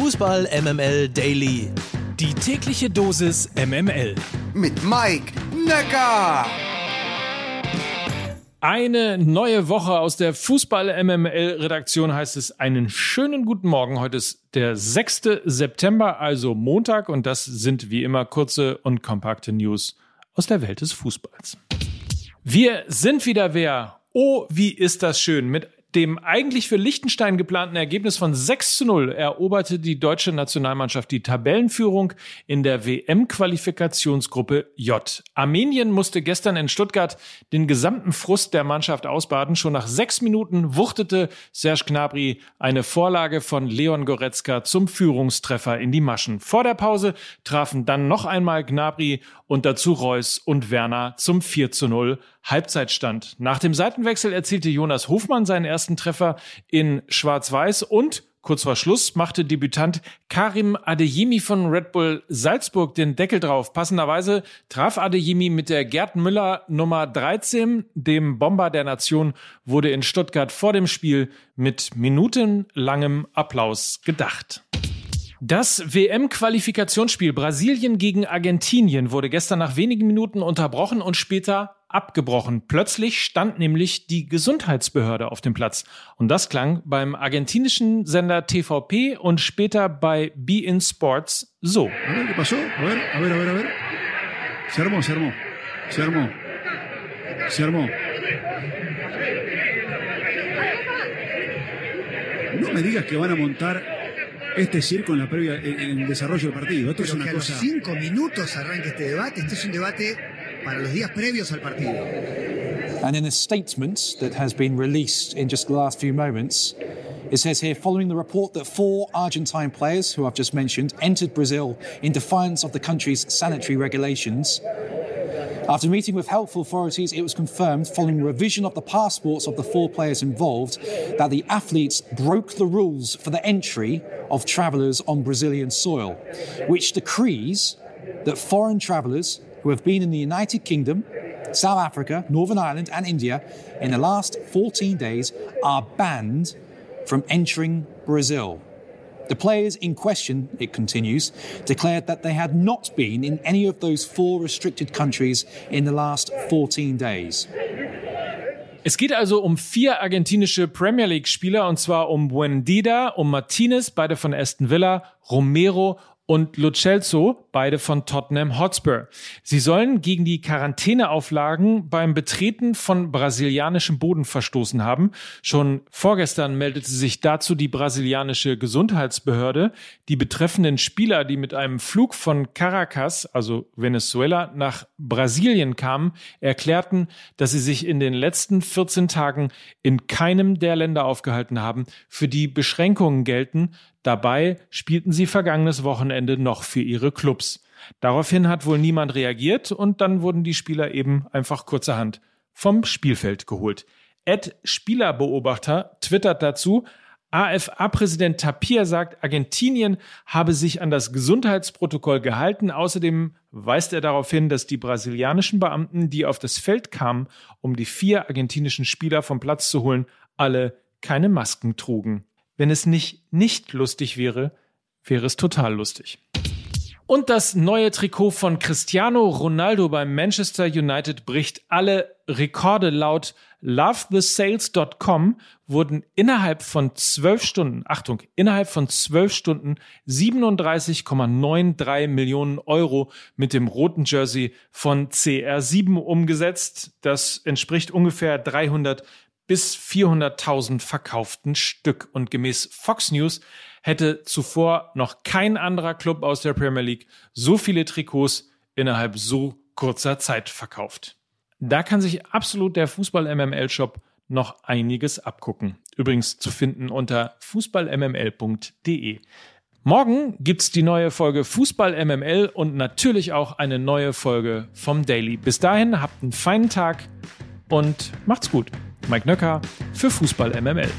Fußball MML Daily. Die tägliche Dosis MML. Mit Mike Necker. Eine neue Woche aus der Fußball MML Redaktion heißt es einen schönen guten Morgen. Heute ist der 6. September, also Montag und das sind wie immer kurze und kompakte News aus der Welt des Fußballs. Wir sind wieder wer. Oh, wie ist das schön. Mit dem eigentlich für Liechtenstein geplanten Ergebnis von 6 zu 0 eroberte die deutsche Nationalmannschaft die Tabellenführung in der WM-Qualifikationsgruppe J. Armenien musste gestern in Stuttgart den gesamten Frust der Mannschaft ausbaden. Schon nach sechs Minuten wuchtete Serge Gnabry eine Vorlage von Leon Goretzka zum Führungstreffer in die Maschen. Vor der Pause trafen dann noch einmal Gnabry und dazu Reus und Werner zum 4 zu 0 Halbzeitstand. Nach dem Seitenwechsel erzielte Jonas Hofmann seinen ersten Treffer in Schwarz-Weiß und Kurz vor Schluss machte Debütant Karim Adeyemi von Red Bull Salzburg den Deckel drauf. Passenderweise traf Adeyemi mit der Gerd Müller Nummer 13. Dem Bomber der Nation wurde in Stuttgart vor dem Spiel mit minutenlangem Applaus gedacht. Das WM-Qualifikationsspiel Brasilien gegen Argentinien wurde gestern nach wenigen Minuten unterbrochen und später abgebrochen. Plötzlich stand nämlich die Gesundheitsbehörde auf dem Platz. Und das klang beim argentinischen Sender TVP und später bei Be In Sports so. No me digas que van a montar este circo en la previa, en, en el desarrollo del partido. Esto Pero es una que a cosa. los cinco minutos arranque este debate. Este es un debate para los días previos al partido. And in a statement that has been released in just the last few moments, it says here following the report that four Argentine players, who I've just mentioned, entered Brazil in defiance of the country's sanitary regulations. After meeting with health authorities, it was confirmed following revision of the passports of the four players involved that the athletes broke the rules for the entry of travellers on Brazilian soil, which decrees that foreign travellers who have been in the United Kingdom, South Africa, Northern Ireland, and India in the last 14 days are banned from entering Brazil. The players in question, it continues, declared that they had not been in any of those four restricted countries in the last 14 days. Es geht also um vier argentinische Premier League-Spieler und zwar um Buendida, um Martinez, beide von Aston Villa, Romero und Lo Celso, beide von Tottenham Hotspur. Sie sollen gegen die Quarantäneauflagen beim Betreten von brasilianischem Boden verstoßen haben. Schon vorgestern meldete sich dazu die brasilianische Gesundheitsbehörde. Die betreffenden Spieler, die mit einem Flug von Caracas, also Venezuela, nach Brasilien kamen, erklärten, dass sie sich in den letzten 14 Tagen in keinem der Länder aufgehalten haben, für die Beschränkungen gelten, Dabei spielten sie vergangenes Wochenende noch für ihre Clubs. Daraufhin hat wohl niemand reagiert und dann wurden die Spieler eben einfach kurzerhand vom Spielfeld geholt. Ed Spielerbeobachter twittert dazu, AFA-Präsident Tapir sagt, Argentinien habe sich an das Gesundheitsprotokoll gehalten. Außerdem weist er darauf hin, dass die brasilianischen Beamten, die auf das Feld kamen, um die vier argentinischen Spieler vom Platz zu holen, alle keine Masken trugen. Wenn es nicht nicht lustig wäre, wäre es total lustig. Und das neue Trikot von Cristiano Ronaldo beim Manchester United bricht alle Rekorde laut lovethesales.com wurden innerhalb von zwölf Stunden, Achtung, innerhalb von zwölf Stunden 37,93 Millionen Euro mit dem roten Jersey von CR7 umgesetzt. Das entspricht ungefähr 300 bis 400.000 verkauften Stück. Und gemäß Fox News hätte zuvor noch kein anderer Club aus der Premier League so viele Trikots innerhalb so kurzer Zeit verkauft. Da kann sich absolut der Fußball-MML-Shop noch einiges abgucken. Übrigens zu finden unter fußballmml.de. Morgen gibt's die neue Folge Fußball MML und natürlich auch eine neue Folge vom Daily. Bis dahin habt einen feinen Tag und macht's gut. Mike Nöcker für Fußball MML.